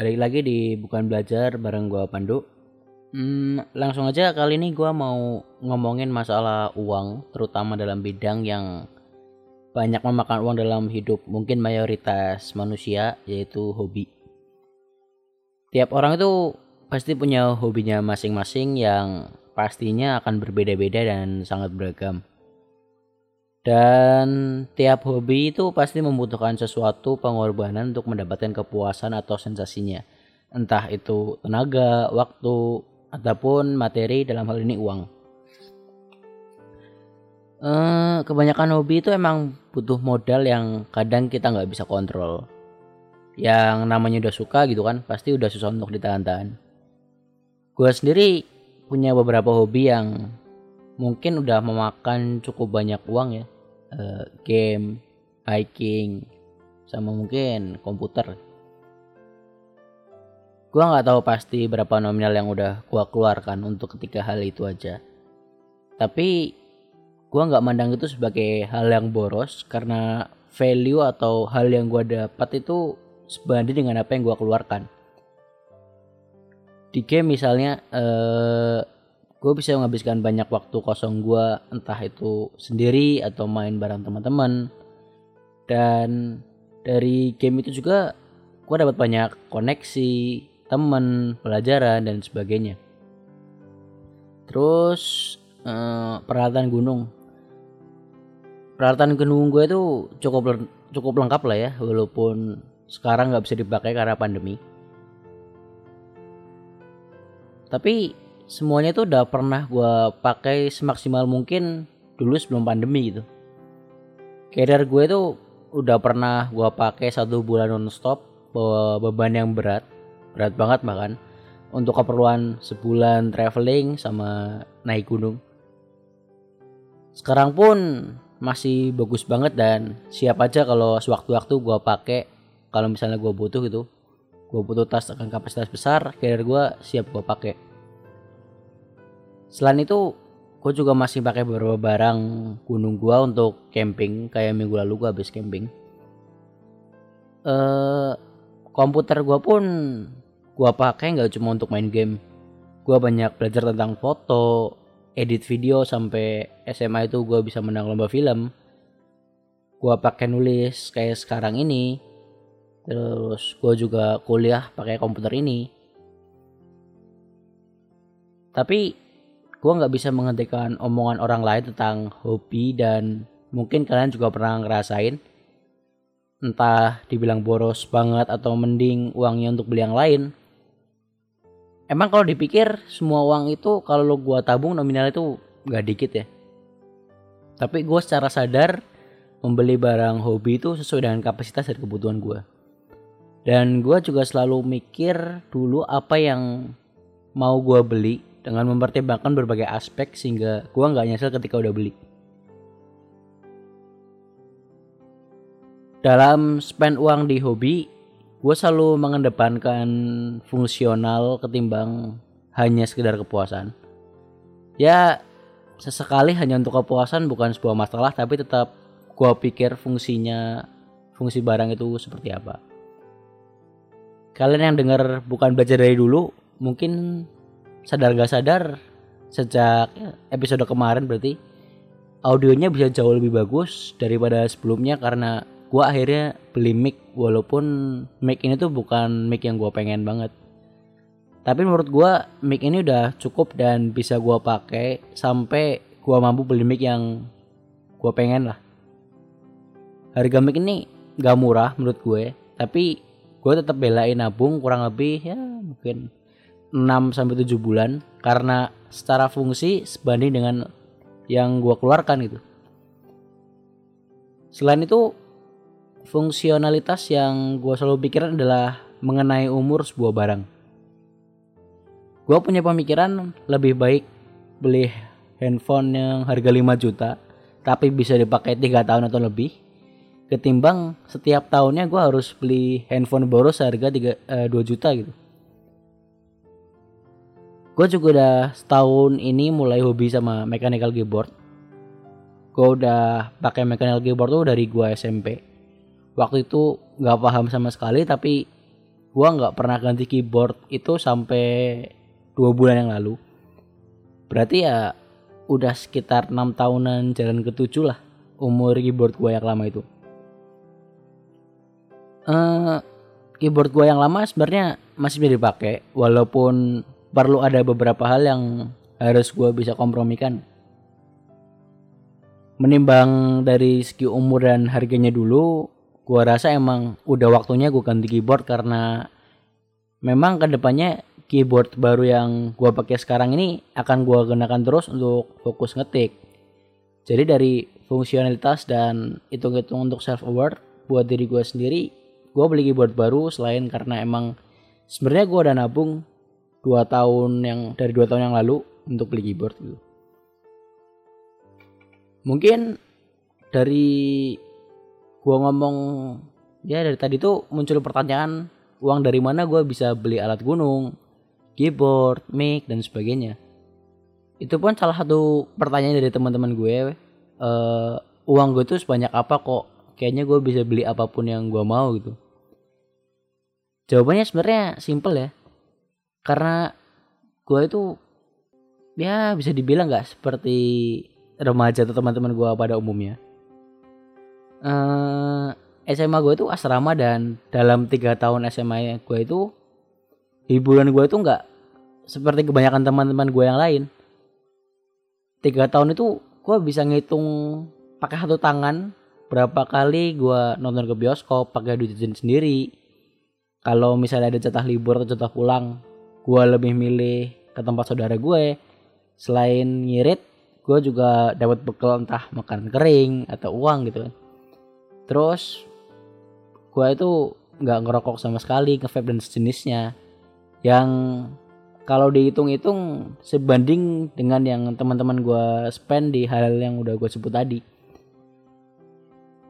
balik lagi di bukan belajar bareng gua Pandu. Hmm, langsung aja kali ini gua mau ngomongin masalah uang, terutama dalam bidang yang banyak memakan uang dalam hidup mungkin mayoritas manusia yaitu hobi. Tiap orang itu pasti punya hobinya masing-masing yang pastinya akan berbeda-beda dan sangat beragam. Dan tiap hobi itu pasti membutuhkan sesuatu pengorbanan untuk mendapatkan kepuasan atau sensasinya. Entah itu tenaga, waktu, ataupun materi dalam hal ini uang. Eh, kebanyakan hobi itu emang butuh modal yang kadang kita nggak bisa kontrol. Yang namanya udah suka gitu kan, pasti udah susah untuk ditahan-tahan. Gue sendiri punya beberapa hobi yang mungkin udah memakan cukup banyak uang ya. Uh, game hiking sama mungkin komputer. Gua nggak tahu pasti berapa nominal yang udah gua keluarkan untuk ketika hal itu aja. Tapi gua nggak mandang itu sebagai hal yang boros karena value atau hal yang gua dapat itu sebanding dengan apa yang gua keluarkan. Di game misalnya eh, gue bisa menghabiskan banyak waktu kosong gue entah itu sendiri atau main bareng teman-teman. Dan dari game itu juga gue dapat banyak koneksi teman pelajaran dan sebagainya. Terus eh, peralatan gunung. Peralatan gunung gue itu cukup cukup lengkap lah ya walaupun sekarang nggak bisa dipakai karena pandemi. Tapi semuanya itu udah pernah gue pakai semaksimal mungkin dulu sebelum pandemi gitu. Carrier gue itu udah pernah gue pakai satu bulan nonstop bawa beban yang berat berat banget bahkan untuk keperluan sebulan traveling sama naik gunung. Sekarang pun masih bagus banget dan siap aja kalau sewaktu-waktu gue pakai kalau misalnya gue butuh gitu gue butuh tas dengan kapasitas besar carrier gue siap gue pakai Selain itu, gue juga masih pakai beberapa barang gunung gue untuk camping. Kayak minggu lalu gue habis camping. Uh, komputer gue pun gue pakai nggak cuma untuk main game. Gue banyak belajar tentang foto, edit video sampai SMA itu gue bisa menang lomba film. Gue pakai nulis kayak sekarang ini. Terus gue juga kuliah pakai komputer ini. Tapi gue nggak bisa menghentikan omongan orang lain tentang hobi dan mungkin kalian juga pernah ngerasain. Entah dibilang boros banget atau mending uangnya untuk beli yang lain. Emang kalau dipikir semua uang itu kalau lo gua tabung nominal itu nggak dikit ya. Tapi gue secara sadar membeli barang hobi itu sesuai dengan kapasitas dan kebutuhan gue dan gue juga selalu mikir dulu apa yang mau gue beli dengan mempertimbangkan berbagai aspek sehingga gue nggak nyesel ketika udah beli. Dalam spend uang di hobi, gue selalu mengedepankan fungsional ketimbang hanya sekedar kepuasan. Ya, sesekali hanya untuk kepuasan bukan sebuah masalah, tapi tetap gue pikir fungsinya, fungsi barang itu seperti apa. Kalian yang dengar bukan belajar dari dulu, mungkin sadar gak sadar sejak episode kemarin berarti audionya bisa jauh lebih bagus daripada sebelumnya karena gue akhirnya beli mic walaupun mic ini tuh bukan mic yang gue pengen banget. Tapi menurut gue mic ini udah cukup dan bisa gue pakai sampai gue mampu beli mic yang gue pengen lah. Harga mic ini gak murah menurut gue tapi gue tetap belain nabung kurang lebih ya mungkin 6 sampai 7 bulan karena secara fungsi sebanding dengan yang gua keluarkan gitu. Selain itu fungsionalitas yang gua selalu pikiran adalah mengenai umur sebuah barang. Gua punya pemikiran lebih baik beli handphone yang harga 5 juta tapi bisa dipakai tiga tahun atau lebih ketimbang setiap tahunnya gue harus beli handphone boros harga 3, eh, 2 juta gitu gue juga udah setahun ini mulai hobi sama mechanical keyboard. Gue udah pakai mechanical keyboard tuh dari gue SMP waktu itu nggak paham sama sekali tapi gua nggak pernah ganti keyboard itu sampai dua bulan yang lalu. Berarti ya udah sekitar enam tahunan jalan ke tujuh lah umur keyboard gua yang lama itu. Uh, keyboard gua yang lama sebenarnya masih bisa dipakai walaupun perlu ada beberapa hal yang harus gua bisa kompromikan. Menimbang dari segi umur dan harganya dulu gua rasa emang udah waktunya gua ganti keyboard karena memang ke depannya keyboard baru yang gua pakai sekarang ini akan gua gunakan terus untuk fokus ngetik. Jadi dari fungsionalitas dan hitung-hitung untuk self aware buat diri gua sendiri gua beli keyboard baru selain karena emang sebenarnya gua udah nabung dua tahun yang dari dua tahun yang lalu untuk beli keyboard gitu. Mungkin dari gua ngomong ya dari tadi tuh muncul pertanyaan uang dari mana gua bisa beli alat gunung keyboard mic dan sebagainya. Itu pun salah satu pertanyaan dari teman-teman gue uh, uang gue tuh sebanyak apa kok? Kayaknya gue bisa beli apa pun yang gue mau gitu. Jawabannya sebenarnya simple ya karena gue itu ya bisa dibilang nggak seperti remaja atau teman-teman gue pada umumnya. Uh, eh, SMA gue itu asrama dan dalam tiga tahun SMA gue itu hiburan gue itu nggak seperti kebanyakan teman-teman gue yang lain. Tiga tahun itu gue bisa ngitung pakai satu tangan berapa kali gue nonton ke bioskop pakai duit sendiri. Kalau misalnya ada jatah libur atau jatah pulang gue lebih milih ke tempat saudara gue. Selain ngirit gue juga dapat bekal entah makan kering atau uang gitu kan. Terus gue itu nggak ngerokok sama sekali ngevape dan sejenisnya. Yang kalau dihitung-hitung sebanding dengan yang teman-teman gue spend di hal yang udah gue sebut tadi.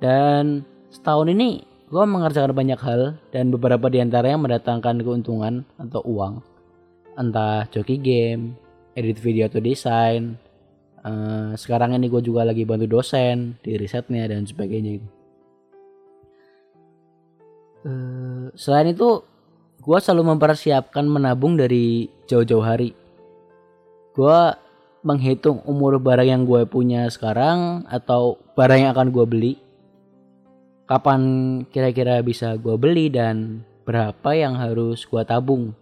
Dan setahun ini gue mengerjakan banyak hal dan beberapa di antaranya mendatangkan keuntungan atau uang entah joki game, edit video atau desain, Uh, sekarang ini gue juga lagi bantu dosen di risetnya dan sebagainya. Uh, selain itu, gue selalu mempersiapkan menabung dari jauh-jauh hari. Gue menghitung umur barang yang gue punya sekarang atau barang yang akan gue beli. Kapan kira-kira bisa gue beli dan berapa yang harus gue tabung.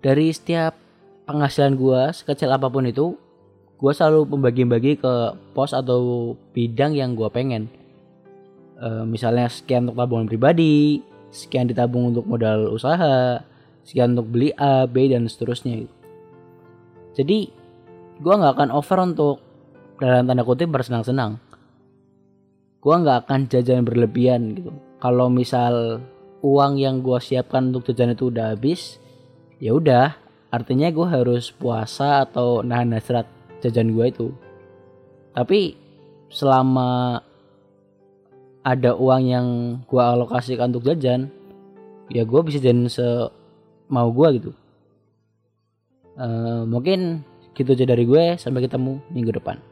Dari setiap penghasilan gue sekecil apa pun itu gue selalu membagi-bagi ke pos atau bidang yang gue pengen. E, misalnya sekian untuk tabungan pribadi sekian ditabung untuk modal usaha sekian untuk beli A B dan seterusnya jadi gue nggak akan over untuk dalam tanda kutip bersenang-senang. Gue nggak akan jajan berlebihan gitu. Kalau misal uang yang gue siapkan untuk jajan itu udah habis ya udah artinya gue harus puasa atau nahan hasrat jajan gue itu. Tapi selama ada uang yang gue alokasikan untuk jajan ya gue bisa jajan se mau gue gitu. Uh, mungkin gitu aja dari gue sampai ketemu minggu depan